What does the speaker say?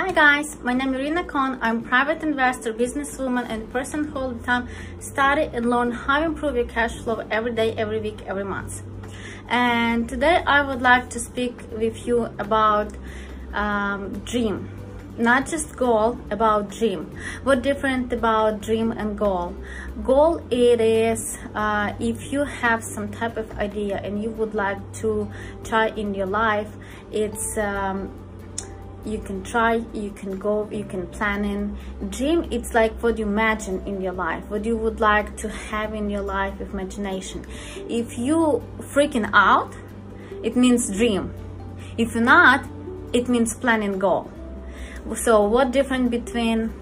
Hi guys, my name is Irina Kon. I'm private investor, businesswoman, and person who all the time study and learn how to improve your cash flow every day, every week, every month. And today I would like to speak with you about um, dream, not just goal, about dream. What different about dream and goal? Goal it is uh, if you have some type of idea and you would like to try in your life, it's um, you can try you can go you can plan in. Dream it's like what you imagine in your life what you would like to have in your life with imagination. If you freaking out it means dream. If not it means planning goal so what difference between